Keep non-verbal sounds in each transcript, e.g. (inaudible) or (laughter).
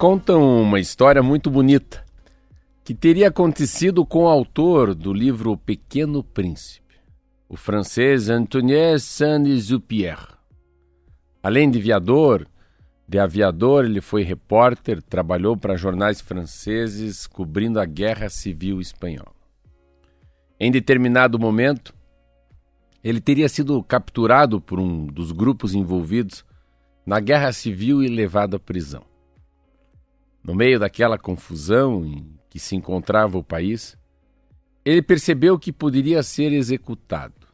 contam uma história muito bonita que teria acontecido com o autor do livro O Pequeno Príncipe, o francês Antoine Saint-Exupéry. Além de aviador, de aviador, ele foi repórter, trabalhou para jornais franceses cobrindo a Guerra Civil Espanhola. Em determinado momento, ele teria sido capturado por um dos grupos envolvidos na Guerra Civil e levado à prisão. No meio daquela confusão em que se encontrava o país, ele percebeu que poderia ser executado.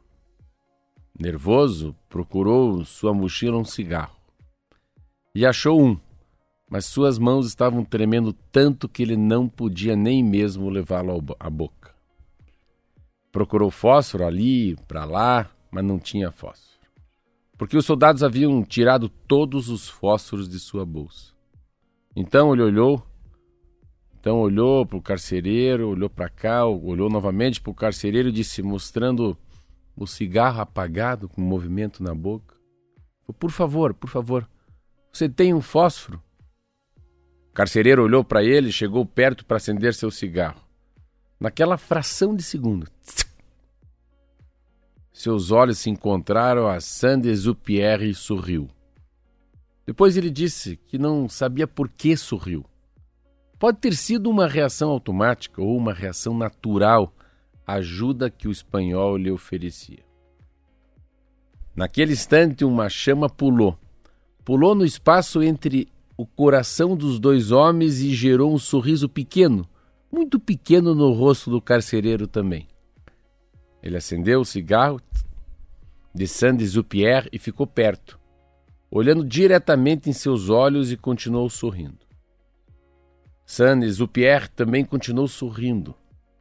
Nervoso, procurou sua mochila um cigarro e achou um, mas suas mãos estavam tremendo tanto que ele não podia nem mesmo levá-lo à boca. Procurou fósforo ali, para lá, mas não tinha fósforo, porque os soldados haviam tirado todos os fósforos de sua bolsa. Então ele olhou, então olhou para o carcereiro, olhou para cá, olhou novamente para o carcereiro e disse, mostrando o cigarro apagado com um movimento na boca: Por favor, por favor, você tem um fósforo? O carcereiro olhou para ele e chegou perto para acender seu cigarro. Naquela fração de segundo, seus olhos se encontraram a Saint-Exupéry e sorriu. Depois ele disse que não sabia por que sorriu. Pode ter sido uma reação automática ou uma reação natural à ajuda que o espanhol lhe oferecia. Naquele instante, uma chama pulou. Pulou no espaço entre o coração dos dois homens e gerou um sorriso pequeno, muito pequeno no rosto do carcereiro também. Ele acendeu o cigarro de Saint-Exupéry e ficou perto olhando diretamente em seus olhos e continuou sorrindo. Sannes, o Pierre, também continuou sorrindo,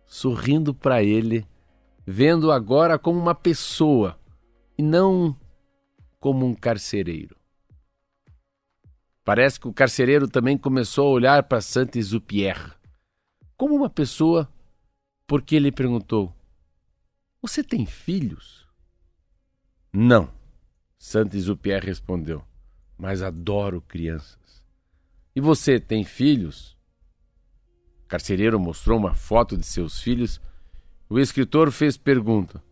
sorrindo para ele, vendo agora como uma pessoa e não como um carcereiro. Parece que o carcereiro também começou a olhar para Saint-Exupéry como uma pessoa, porque ele perguntou: Você tem filhos? Não. Saint-Exupéry respondeu: Mas adoro crianças. E você tem filhos? O carcereiro mostrou uma foto de seus filhos. O escritor fez pergunta: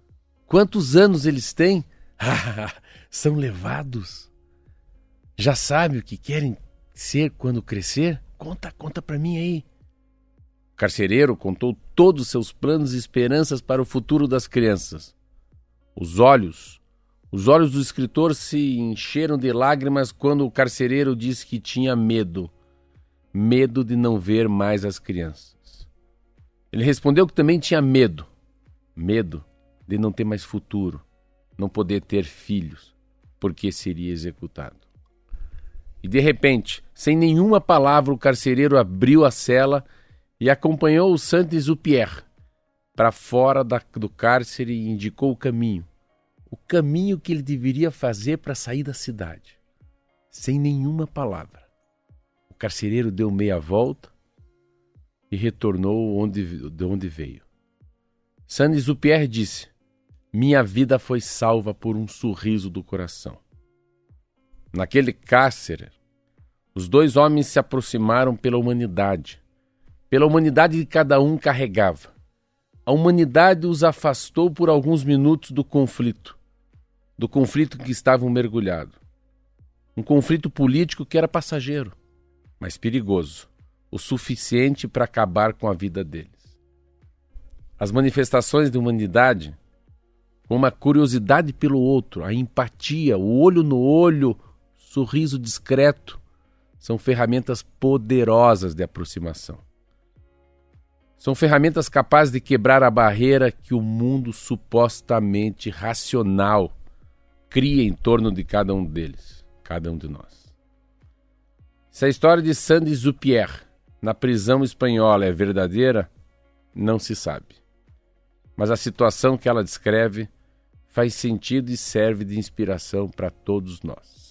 Quantos anos eles têm? (laughs) são levados. Já sabe o que querem ser quando crescer? Conta, conta para mim aí. O carcereiro contou todos os seus planos e esperanças para o futuro das crianças. Os olhos os olhos do escritor se encheram de lágrimas quando o carcereiro disse que tinha medo medo de não ver mais as crianças. Ele respondeu que também tinha medo medo de não ter mais futuro, não poder ter filhos, porque seria executado. E de repente, sem nenhuma palavra, o carcereiro abriu a cela e acompanhou o Saint-Exupéry para fora da, do cárcere e indicou o caminho o caminho que ele deveria fazer para sair da cidade, sem nenhuma palavra. O carcereiro deu meia volta e retornou onde, de onde veio. Saint-Exupéry disse: Minha vida foi salva por um sorriso do coração. Naquele cárcere, os dois homens se aproximaram pela humanidade, pela humanidade que cada um carregava. A humanidade os afastou por alguns minutos do conflito do conflito em que estavam mergulhados. Um conflito político que era passageiro, mas perigoso, o suficiente para acabar com a vida deles. As manifestações de humanidade, uma curiosidade pelo outro, a empatia, o olho no olho, sorriso discreto, são ferramentas poderosas de aproximação. São ferramentas capazes de quebrar a barreira que o mundo supostamente racional cria em torno de cada um deles, cada um de nós. Se a história de Sandy Zupier na prisão espanhola é verdadeira, não se sabe. Mas a situação que ela descreve faz sentido e serve de inspiração para todos nós.